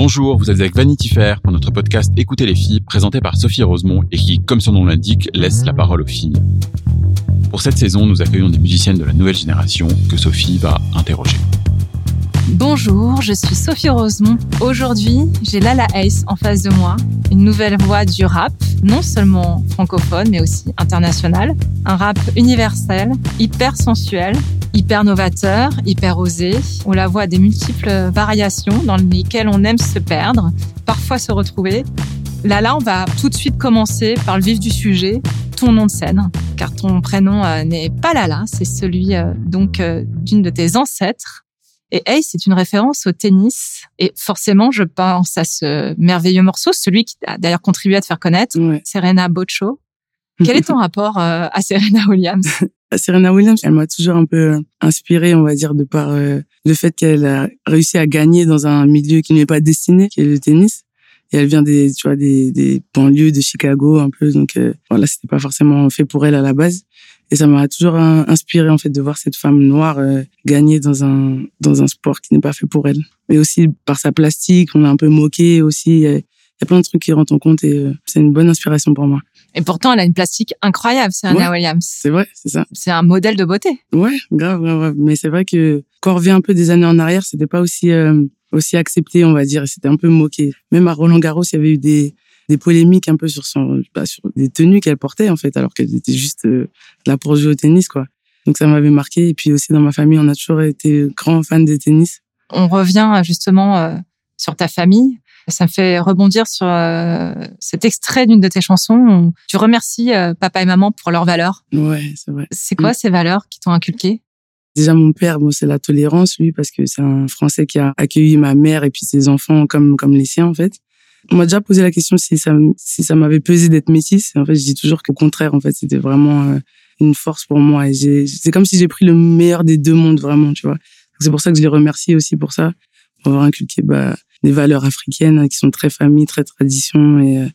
Bonjour, vous êtes avec Vanity Fair pour notre podcast Écoutez les filles, présenté par Sophie Rosemont et qui, comme son nom l'indique, laisse la parole aux filles. Pour cette saison, nous accueillons des musiciennes de la nouvelle génération que Sophie va interroger. Bonjour, je suis Sophie Rosemont. Aujourd'hui, j'ai Lala Ace en face de moi, une nouvelle voix du rap, non seulement francophone, mais aussi international. Un rap universel, hyper sensuel, hyper novateur, hyper osé. On la voit à des multiples variations dans lesquelles on aime se perdre, parfois se retrouver. Lala, on va tout de suite commencer par le vif du sujet, ton nom de scène, car ton prénom euh, n'est pas Lala, c'est celui euh, donc euh, d'une de tes ancêtres. Et Ace, c'est une référence au tennis. Et forcément, je pense à ce merveilleux morceau, celui qui a d'ailleurs contribué à te faire connaître, Ouais. Serena Bocho. Quel est ton rapport euh, à Serena Williams? Serena Williams, elle m'a toujours un peu euh, inspirée, on va dire, de par euh, le fait qu'elle a réussi à gagner dans un milieu qui n'est pas destiné, qui est le tennis. Et elle vient des, tu vois, des, des banlieues de Chicago un peu, donc euh, voilà, c'était pas forcément fait pour elle à la base. Et ça m'a toujours inspiré en fait de voir cette femme noire euh, gagner dans un dans un sport qui n'est pas fait pour elle. Et aussi par sa plastique, on l'a un peu moqué aussi. Il y a- plein de trucs qui rentrent en compte et euh, c'est une bonne inspiration pour moi. Et pourtant, elle a une plastique incroyable, Serena Ouais. Williams. C'est vrai, c'est ça. C'est un modèle de beauté. Ouais, grave, grave, grave. Mais c'est vrai que quand on revient un peu des années en arrière, c'était pas aussi euh, aussi accepté, on va dire. et C'était un peu moqué. Même à Roland Garros, il y avait eu des des polémiques un peu sur son bah, sur des tenues qu'elle portait en fait, alors qu'elle était juste euh, là pour jouer au tennis, quoi. Donc ça m'avait marqué. Et puis aussi dans ma famille, on a toujours été grands fans de tennis. On revient justement euh, sur ta famille. Ça me fait rebondir sur euh, cet extrait d'une de tes chansons. où Tu remercies euh, papa et maman pour leurs valeurs. Ouais, c'est vrai. C'est quoi Mm. ces valeurs qui t'ont inculqué Déjà, mon père, bon, c'est la tolérance, lui, parce que c'est un Français qui a accueilli ma mère et puis ses enfants comme, comme les siens, en fait. On m'a déjà posé la question si ça, si ça m'avait pesé d'être métisse. En fait, je dis toujours qu'au contraire, en fait, c'était vraiment euh, une force pour moi. Et j'ai, c'est comme si j'ai pris le meilleur des deux mondes, vraiment, tu vois. C'est pour ça que je les remercie aussi pour ça, pour avoir inculqué, bah, des valeurs africaines qui sont très famille, très tradition et, euh,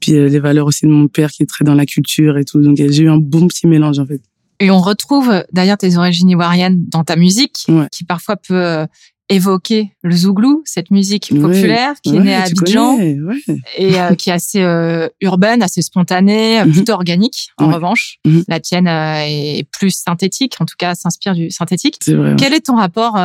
puis euh, les valeurs aussi de mon père qui est très dans la culture et tout. Donc, j'ai eu un bon petit mélange, en fait. Et on retrouve d'ailleurs tes origines ivoiriennes dans ta musique, Ouais. qui parfois peut euh, évoquer le zouglou, cette musique Ouais. populaire qui est Ouais, née à Abidjan connais, ouais. et euh, qui est assez euh, urbaine, assez spontanée, Mhm. plutôt organique. En revanche, Mhm. la tienne euh, est plus synthétique, en tout cas s'inspire du synthétique. Vrai. Quel est ton rapport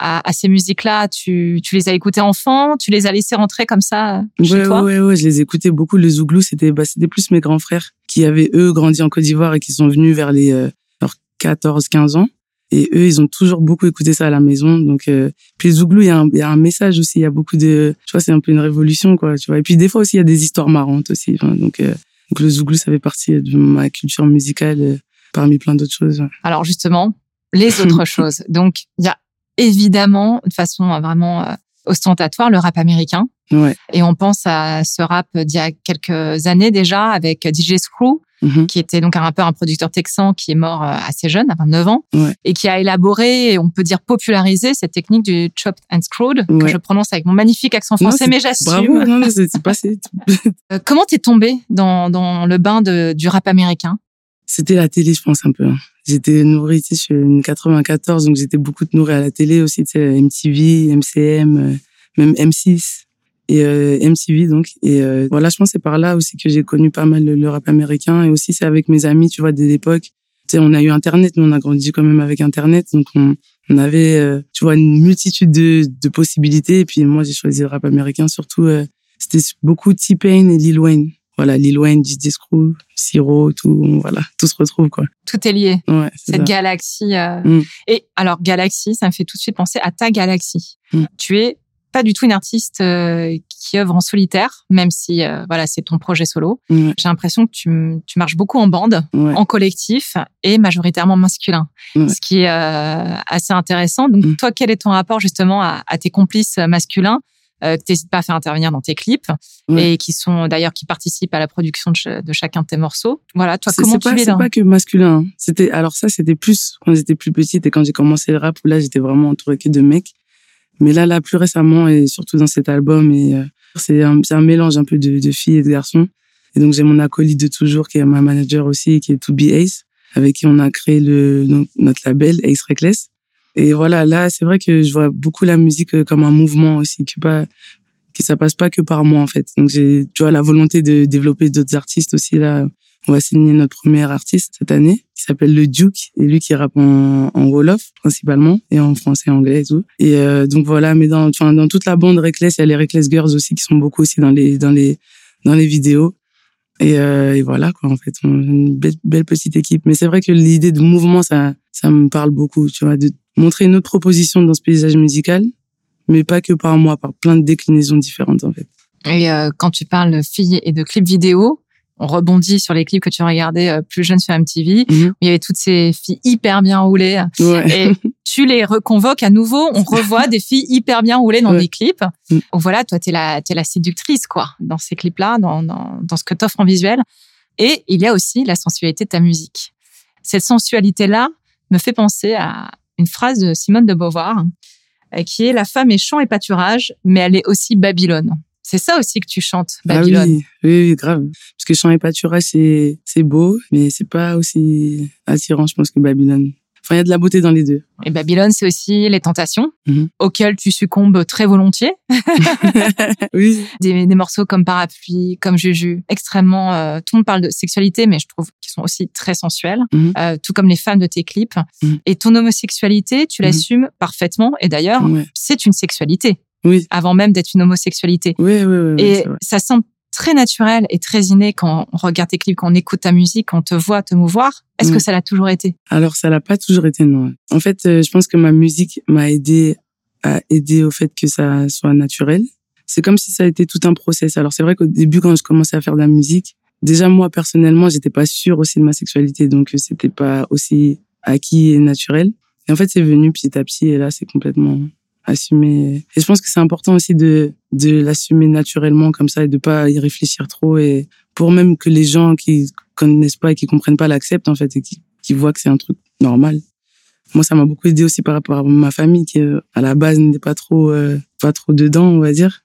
à, à ces musiques-là tu, tu les as écoutées enfant Tu les as laissées rentrer comme ça euh, chez ouais, toi? ouais, ouais, je les écoutais beaucoup. Le Zouglou, c'était, bah, c'était plus mes grands frères qui avaient, eux, grandi en Côte d'Ivoire et qui sont venus vers les, euh, leurs 14, 15 ans. Et eux, ils ont toujours beaucoup écouté ça à la maison. Donc, euh, puis le Zouglou, il y, a un, il y a un message aussi. Il y a beaucoup de, tu vois, c'est un peu une révolution, quoi, tu vois. Et puis, des fois aussi, il y a des histoires marrantes aussi. Enfin, donc, euh, donc, le Zouglou, ça fait partie de ma culture musicale, euh, parmi plein d'autres choses. Alors justement, les autres choses. Donc, il y a évidemment, de façon euh, vraiment euh, ostentatoire, le rap américain. Ouais. Et on pense à ce rap d'il y a quelques années déjà avec DJ Screw, Mhm. qui était donc un rappeur, un producteur texan qui est mort euh, assez jeune, à 29 ans, Ouais. et qui a élaboré, et on peut dire popularisé, cette technique du chopped and screwed, que je prononce avec mon magnifique accent français, mais j'assume. Bravo, non, c'est passé. Comment t'es tombé dans, dans le bain de, du rap américain? C'était la télé, je pense, un peu. hein. J'étais nourrie, tu sais, je suis une 94, donc j'étais beaucoup nourrie à la télé aussi, tu sais, MTV, MCM, euh, même M6 et euh, MTV, donc. Et euh, voilà, je pense c'est par là aussi que j'ai connu pas mal le, rap américain. Et aussi, c'est avec mes amis, tu vois, dès l'époque. Tu sais, on a eu Internet, nous, on a grandi quand même avec Internet, donc on, on avait, euh, tu vois, une multitude de, de possibilités. Et puis moi, j'ai choisi le rap américain, surtout, euh, c'était beaucoup T-Pain et Lil Wayne. Voilà, Lil Wayne, DJ Screw, Siro, tout, voilà, tout se retrouve, quoi. Tout est lié. Ouais, cette ça. galaxie. euh. Mm. Et alors, galaxie, ça me fait tout de suite penser à ta galaxie. Mm. Tu es pas du tout une artiste euh, qui œuvre en solitaire, même si euh, voilà c'est ton projet solo. J'ai l'impression que tu, tu marches beaucoup en bande, Ouais. en collectif et majoritairement masculin, ce qui est euh, assez intéressant. Donc Mm. toi, quel est ton rapport justement à, à tes complices masculins? Euh, que t'hésites pas à faire intervenir dans tes clips Ouais. et qui sont d'ailleurs qui participent à la production de, ch- de chacun de tes morceaux. Voilà, toi comment tu pas, c'est pas que masculin. hein. C'était alors ça c'était plus quand j'étais plus petite et quand j'ai commencé le rap où là j'étais vraiment entourée que de mecs. Mais là là plus récemment et surtout dans cet album et euh, c'est un, un mélange un peu de, de filles et de garçons. Et donc j'ai mon acolyte de toujours qui est ma manager aussi qui est To Be Ace avec qui on a créé le donc, notre label Ace Reckless. Et voilà là c'est vrai que je vois beaucoup la musique euh, comme un mouvement aussi que pas que ça passe pas que par moi en fait. Donc j'ai tu vois la volonté de développer d'autres artistes aussi là. On va signer notre premier artiste cette année qui s'appelle le Duke et lui qui rappe en, en wolof principalement et en français anglais et tout. Et euh, donc voilà mais dans enfin dans toute la bande Reckless il y a les Reckless Girls aussi qui sont beaucoup aussi dans les dans les dans les vidéos et, euh, et voilà quoi en fait on une belle, petite équipe. Mais c'est vrai que l'idée de mouvement ça ça me parle beaucoup tu vois de montrer une autre proposition dans ce paysage musical mais pas que par moi par plein de déclinaisons différentes en fait. Et euh, quand tu parles filles et de clips vidéo, on rebondit sur les clips que tu regardais euh, plus jeune sur MTV. Mhm. où Il y avait toutes ces filles hyper bien roulées. ouais Et tu les reconvoques à nouveau. On revoit des filles hyper bien roulées dans Ouais. des clips. Mm. Voilà, toi, t'es la, t'es la séductrice, quoi, dans ces clips-là, dans, dans, dans ce que t'offres en visuel. Et il y a aussi la sensualité de ta musique. Cette sensualité-là me fait penser à une phrase de Simone de Beauvoir, euh, qui est La femme est chant et pâturage, mais elle est aussi Babylone. C'est ça aussi que tu chantes, Babylone. Ah oui, oui, oui, grave. Parce que chant et c'est, beau, mais c'est pas aussi attirant, je pense, que Babylone. Enfin, il y a de la beauté dans les deux. Et Babylone, c'est aussi les tentations Mhm. auxquelles tu succombes très volontiers. oui. Des, des morceaux comme Parapluie, comme Juju, extrêmement. euh, tout le monde parle de sexualité, mais je trouve qu'ils sont aussi très sensuels, Mhm. euh, tout comme les femmes de tes clips. Mhm. Et ton homosexualité, tu l'assumes parfaitement. Et d'ailleurs, Ouais. c'est une sexualité Oui. avant même d'être une homosexualité. Oui, oui, oui. et ça semble très naturel et très inné quand on regarde tes clips, quand on écoute ta musique, quand on te voit te mouvoir. Est-ce que ça l'a toujours été? Alors, ça l'a pas toujours été, non. En fait, euh, je pense que ma musique m'a aidé à aider au fait que ça soit naturel. C'est comme si ça a été tout un process. Alors, c'est vrai qu'au début, quand je commençais à faire de la musique, déjà, moi, personnellement, j'étais pas sûre aussi de ma sexualité. Donc, euh, c'était pas aussi acquis et naturel. Et en fait, c'est venu petit à petit. Et là, c'est complètement assumé. Et je pense que c'est important aussi de, de l'assumer naturellement comme ça et de pas y réfléchir trop et pour même que les gens qui connaissent pas et qui comprennent pas l'acceptent, en fait, et qui, voient que c'est un truc normal. Moi, ça m'a beaucoup aidé aussi par rapport à ma famille qui, euh, à la base, n'est pas trop, euh, pas trop dedans, on va dire.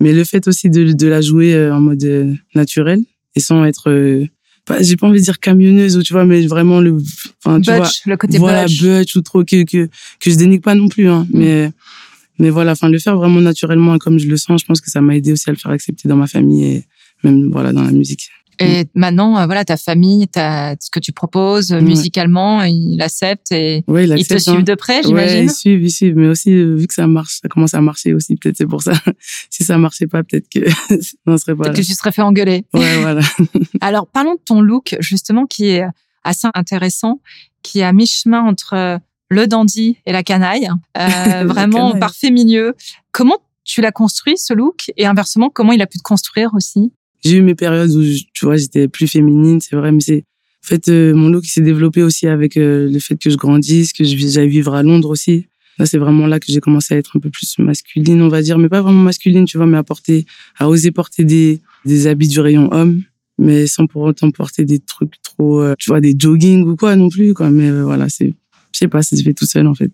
Mais le fait aussi de, de la jouer euh, en mode naturel et sans être, j'ai pas envie de dire camionneuse ou tu vois, mais vraiment le, enfin, tu vois, Butch, le côté voilà, butch. butch ou trop que, que, que je dénigre pas non plus, hein. Mm. Mais, mais voilà, enfin, le faire vraiment naturellement comme je le sens, je pense que ça m'a aidé aussi à le faire accepter dans ma famille et même, voilà, dans la musique. Et maintenant, euh, voilà, ta famille, ta, ce que tu proposes euh, Ouais. musicalement, ils l'acceptent et Ouais, il ils te accepte, hein. suivent de près, Ouais, j'imagine. ils suivent, ils suivent. Mais aussi, euh, vu que ça marche, ça commence à marcher aussi, peut-être c'est pour ça. si ça marchait pas, peut-être que on serait pas Peut-être que tu serais fait engueuler. Ouais, voilà. Alors, parlons de ton look, justement, qui est assez intéressant, qui est à mi-chemin entre le dandy et la canaille. Euh, La vraiment canaille. parfait milieu. Comment tu l'as construit, ce look? Et inversement, comment il a pu te construire aussi? J'ai eu mes périodes où, tu vois, j'étais plus féminine, c'est vrai, mais c'est, en fait, euh, mon look s'est développé aussi avec euh, le fait que je grandisse, que j'aille vivre à Londres aussi. Là, c'est vraiment là que j'ai commencé à être un peu plus masculine, on va dire, mais pas vraiment masculine, tu vois, mais à porter, à oser porter des, des habits du rayon homme, mais sans pour autant porter des trucs trop, euh, tu vois, des jogging ou quoi non plus, quoi. Mais euh, voilà, c'est, je sais pas, ça se fait tout seul, en fait.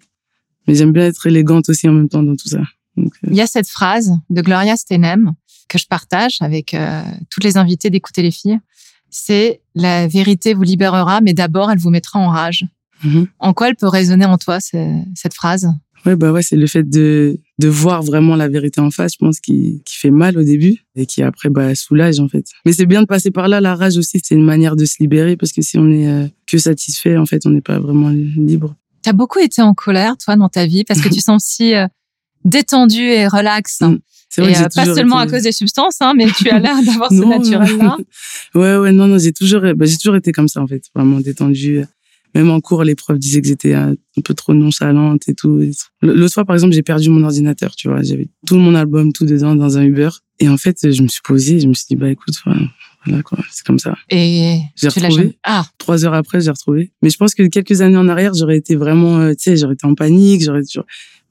Mais j'aime bien être élégante aussi en même temps dans tout ça. Donc, euh, Il y a cette phrase de Gloria Steinem que je partage avec euh, toutes les invités d'écouter les filles. C'est la vérité vous libérera, mais d'abord elle vous mettra en rage. mhm. En quoi elle peut résonner en toi ce- cette phrase? Ouais, bah ouais, c'est le fait de, de voir vraiment la vérité en face, je pense, qui, qui fait mal au début et qui après, bah, soulage, en fait. Mais c'est bien de passer par là. La rage aussi, c'est une manière de se libérer parce que si on est euh, que satisfait, en fait, on n'est pas vraiment libre. T'as beaucoup été en colère, toi, dans ta vie, parce que tu sens si euh, détendu et relax. Mm. C'est vrai Et que euh, pas seulement été- à cause des substances, hein, mais tu as l'air d'avoir ce naturel-là. Ouais, ouais, non, non, j'ai toujours, bah, j'ai toujours été comme ça, en fait, vraiment détendu. Même en cours, les profs disaient que j'étais euh, un peu trop nonchalante et tout. L'autre fois, par exemple, j'ai perdu mon ordinateur, tu vois. J'avais tout mon album, tout dedans, dans un Uber. Et en fait, je me suis posée, je me suis dit, bah écoute, voilà quoi, c'est comme ça. Et j'ai retrouvé. Ah. Trois heures après, j'ai retrouvé. Mais je pense que quelques années en arrière, j'aurais été vraiment, euh, tu sais, j'aurais été en panique, j'aurais.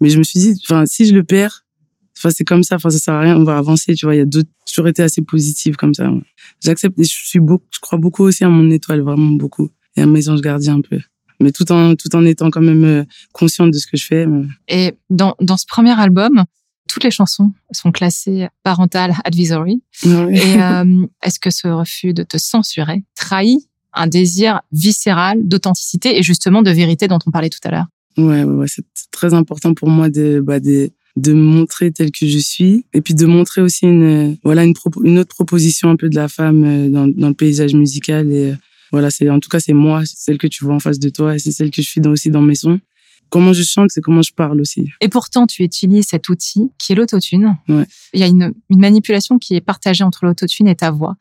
Mais je me suis dit, enfin, si je le perds, enfin c'est comme ça, enfin ça sert à rien, on va avancer, tu vois. Il y a d'autres. J'aurais été assez positive comme ça. J'accepte. Et je suis beaucoup, je crois beaucoup aussi à mon étoile, vraiment beaucoup, et à mes anges gardiens un peu mais tout en tout en étant quand même euh, consciente de ce que je fais. Et dans dans ce premier album, toutes les chansons sont classées parental advisory. Et euh, est-ce que ce refus de te censurer trahit un désir viscéral d'authenticité et justement de vérité dont on parlait tout à l'heure? Ouais, ouais, c'est très important pour moi de, bah, de, de me montrer tel que je suis et puis de montrer aussi une, voilà, une, une autre proposition un peu de la femme euh, dans, dans le paysage musical. Et euh, voilà, c'est en tout cas, c'est moi, celle que tu vois en face de toi et c'est celle que je suis dans, aussi dans mes sons comment je chante, c'est comment je parle aussi. Et pourtant, tu utilises cet outil qui est l'autotune. Ouais. Il y a une, une manipulation qui est partagée entre l'autotune et ta voix.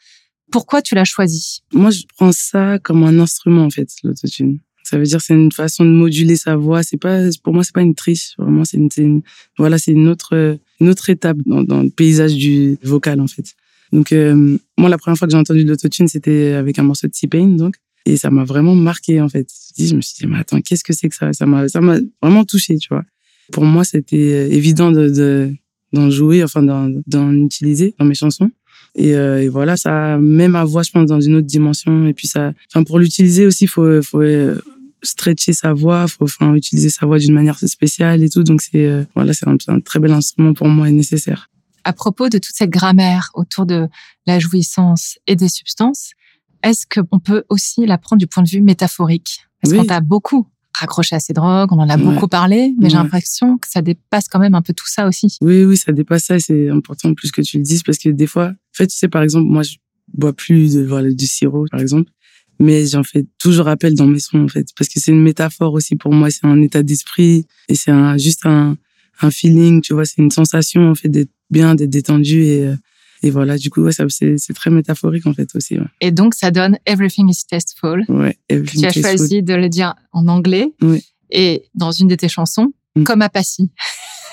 Pourquoi tu l'as choisi Moi, je prends ça comme un instrument, en fait, l'autotune. Ça veut dire c'est une façon de moduler sa voix. C'est pas pour moi c'est pas une triche. Vraiment c'est une, voilà c'est une autre une autre étape dans, le paysage du vocal en fait. Donc euh, moi la première fois que j'ai entendu l'autotune c'était avec un morceau de T-Pain donc et ça m'a vraiment marqué, en fait. Je me suis dit, mais attends, qu'est-ce que c'est que ça? Ça m'a, ça m'a vraiment touché, tu vois. Pour moi, c'était euh, évident de, de, d'en jouer, enfin, d'en, utiliser dans mes chansons. Et, euh, et, voilà, ça met ma voix, je pense, dans une autre dimension. Et puis ça, enfin, pour l'utiliser aussi, faut, faut stretcher sa voix, faut, enfin, utiliser sa voix d'une manière spéciale et tout. Donc c'est, euh, voilà, c'est un, un, très bel instrument pour moi et nécessaire. À propos de toute cette grammaire autour de la jouissance et des substances, est-ce qu'on peut aussi la prendre du point de vue métaphorique? Parce qu'on t'a beaucoup raccroché à ces drogues, on en a beaucoup parlé, mais j'ai l'impression que ça dépasse quand même un peu tout ça aussi. Oui, oui, ça dépasse ça. C'est important plus que tu le dises parce que des fois, en fait, tu sais, par exemple, moi, je bois plus de voilà, du sirop, par exemple, mais j'en fais toujours appel dans mes sons, en fait, parce que c'est une métaphore aussi pour moi. C'est un état d'esprit et c'est un, juste un, un feeling, tu vois, c'est une sensation en fait d'être bien, d'être détendu et euh, et voilà, du coup, ouais, c'est très métaphorique en fait aussi. Ouais. Et donc, ça donne Everything is Tasteful. Ouais, everything Tu as choisi de le dire en anglais. Oui. Et dans une de tes chansons, mm. comme à Passy.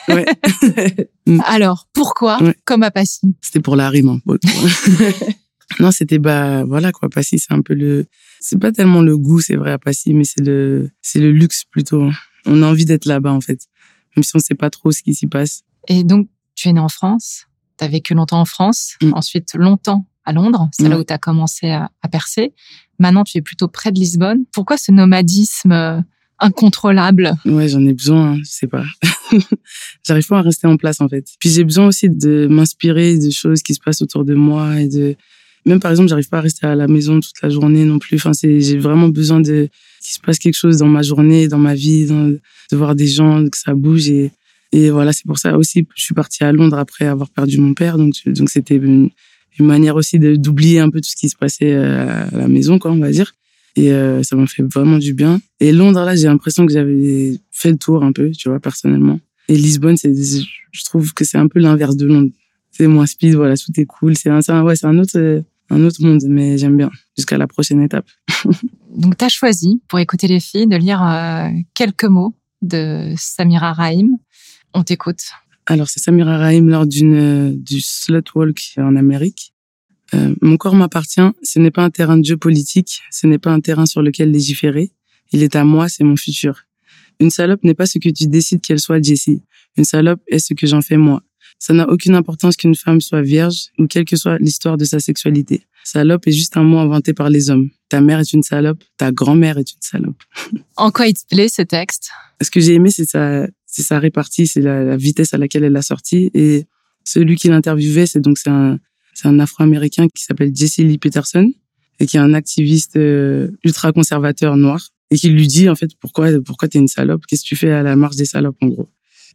Ouais. Mm. Alors, pourquoi comme à Passy? C'était pour la rime. Hein, non, c'était bah voilà quoi. Passy, c'est un peu le. C'est pas tellement le goût, c'est vrai à Passy, mais c'est le c'est le luxe plutôt. On a envie d'être là-bas en fait, même si on sait pas trop ce qui s'y passe. Et donc, tu es né en France tu as vécu longtemps en France, mm. ensuite longtemps à Londres, c'est là où tu as commencé à, percer. Maintenant, tu es plutôt près de Lisbonne. Pourquoi ce nomadisme euh, incontrôlable? Ouais, j'en ai besoin, hein, je sais pas. J'arrive pas à rester en place en fait. Puis j'ai besoin aussi de m'inspirer de choses qui se passent autour de moi et de même par exemple, j'arrive pas à rester à la maison toute la journée non plus. Enfin, c'est j'ai vraiment besoin de qu'il se passe quelque chose dans ma journée, dans ma vie, de voir des gens, que ça bouge et et voilà, c'est pour ça aussi je suis partie à Londres après avoir perdu mon père. Donc, donc c'était une, manière aussi d'oublier un peu tout ce qui se passait euh, à la maison, quoi, on va dire. Et euh, ça m'a fait vraiment du bien. Et Londres, là, j'ai l'impression que j'avais fait le tour un peu, tu vois, personnellement. Et Lisbonne, c'est, je trouve que c'est un peu l'inverse de Londres. C'est moins speed, voilà, tout est cool. C'est un, ouais, c'est un autre, un autre monde, mais j'aime bien. Jusqu'à la prochaine étape. Donc, tu as choisi, pour écouter les filles, de lire euh, quelques mots de Samira Rahim. On t'écoute. Alors, c'est Samira Rahim lors d'une euh, du Slut Walk en Amérique. Euh, mon corps m'appartient. Ce n'est pas un terrain de jeu politique. Ce n'est pas un terrain sur lequel légiférer. Il est à moi. C'est mon futur. Une salope n'est pas ce que tu décides qu'elle soit, Jessie. Une salope est ce que j'en fais moi. Ça n'a aucune importance qu'une femme soit vierge ou quelle que soit l'histoire de sa sexualité. Salope est juste un mot inventé par les hommes. Ta mère est une salope, ta grand-mère est une salope. En quoi il te plaît ce texte? Ce que j'ai aimé, c'est sa, c'est sa répartie, c'est la, vitesse à laquelle elle l'a sorti. Et celui qui l'interviewait, c'est donc c'est un, c'est un Afro-américain qui s'appelle Jesse Lee Peterson et qui est un activiste euh, ultra conservateur noir et qui lui dit en fait pourquoi pourquoi t'es une salope, qu'est-ce que tu fais à la marche des salopes en gros?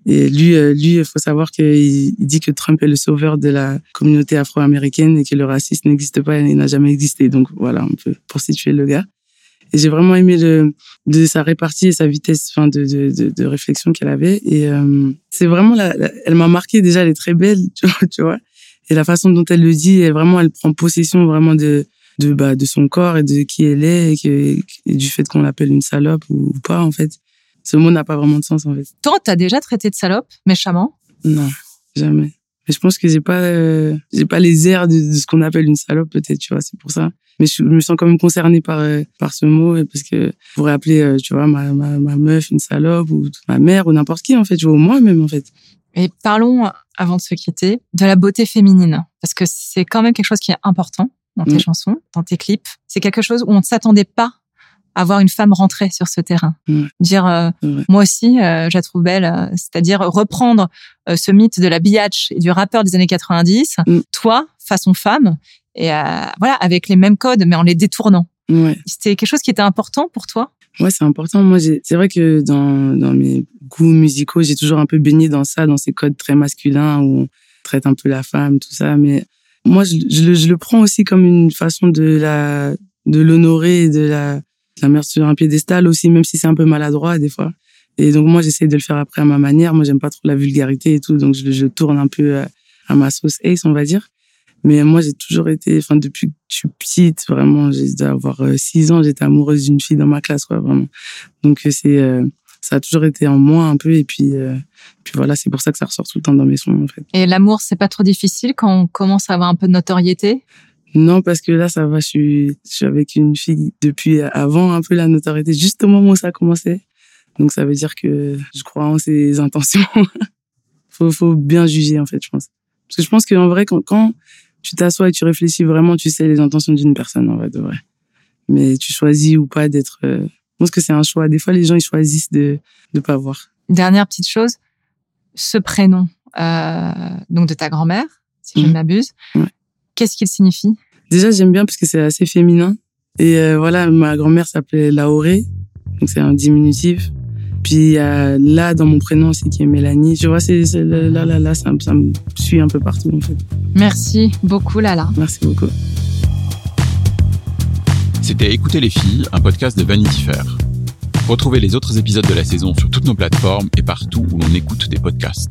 Et lui, euh, lui, il faut savoir qu'il il dit que Trump est le sauveur de la communauté afro-américaine et que le racisme n'existe pas et n'a jamais existé. Donc voilà, un peu pour situer le gars. Et j'ai vraiment aimé le, de sa répartie et sa vitesse enfin, de, de, de, réflexion qu'elle avait. Et euh, c'est vraiment, la, elle m'a marqué déjà, elle est très belle, tu vois, Et la façon dont elle le dit, elle, vraiment, elle prend possession vraiment de, de, bah, de son corps et de qui elle est et, que, et du fait qu'on l'appelle une salope ou, pas, en fait. Ce mot n'a pas vraiment de sens, en fait. Toi, t'as déjà traité de salope méchamment? Non, jamais. Mais je pense que j'ai pas, euh, j'ai pas les airs de, de ce qu'on appelle une salope, peut-être, tu vois, c'est pour ça. Mais je, me sens quand même concernée par, euh, par ce mot, parce que je pourrais appeler, euh, tu vois, ma, ma, ma meuf une salope, ou ma mère, ou n'importe qui, en fait, tu vois, moi-même, en fait. Et parlons, avant de se quitter, de la beauté féminine. Parce que c'est quand même quelque chose qui est important dans tes Mm. chansons, dans tes clips. C'est quelque chose où on ne s'attendait pas à voir une femme rentrer sur ce terrain. Ouais. Dire, euh, vrai. moi aussi, euh, je la trouve belle. euh, C'est-à-dire reprendre euh, ce mythe de la biatch et du rappeur des années 90, Mm. toi, façon femme, et voilà, avec les mêmes codes, mais en les détournant. Ouais. C'était quelque chose qui était important pour toi? Ouais, c'est important. Moi, c'est vrai que dans, dans mes goûts musicaux, j'ai toujours un peu baigné dans ça, dans ces codes très masculins où on traite un peu la femme, tout ça. Mais moi, je, je le, je le prends aussi comme une façon de la, de l'honorer et de la, la mettre sur un piédestal aussi, même si c'est un peu maladroit des fois. Et donc, moi, j'essaie de le faire après à ma manière. Moi, j'aime pas trop la vulgarité et tout. Donc, je, tourne un peu à, à ma sauce Ace, on va dire. Mais moi, j'ai toujours été, enfin, depuis que je suis petite, vraiment, j'ai dû avoir euh, six ans, j'étais amoureuse d'une fille dans ma classe, quoi, vraiment. Donc, euh, c'est, euh, ça a toujours été en moi un peu. Et puis, euh, puis voilà, c'est pour ça que ça ressort tout le temps dans mes sons, en fait. Et l'amour, c'est pas trop difficile quand on commence à avoir un peu de notoriété? Non, parce que là, ça va, je suis, je suis avec une fille depuis avant un peu la notoriété, juste au moment où ça a commencé. Donc, ça veut dire que je crois en ses intentions. faut, faut bien juger, en fait, je pense. Parce que je pense qu'en vrai, quand, quand tu t'assois et tu réfléchis vraiment, tu sais les intentions d'une personne, en vrai, de vrai. Mais tu choisis ou pas d'être, euh, je pense que c'est un choix. Des fois, les gens, ils choisissent de, de pas voir. Dernière petite chose, ce prénom euh, donc de ta grand-mère, si je ne Mhm. m'abuse, Ouais. Qu'est-ce qu'il signifie? Déjà, j'aime bien parce que c'est assez féminin. Et euh, voilà, ma grand-mère s'appelait Laoré, donc c'est un diminutif. Puis il y a là dans mon prénom aussi qui est Mélanie. Tu vois, c'est c'est là, là, là, là, ça, me- ça me suit un peu partout en fait. Merci beaucoup Lala. Merci beaucoup. C'était Écoutez les filles, un podcast de Vanity Fair. Retrouvez les autres épisodes de la saison sur toutes nos plateformes et partout où l'on écoute des podcasts.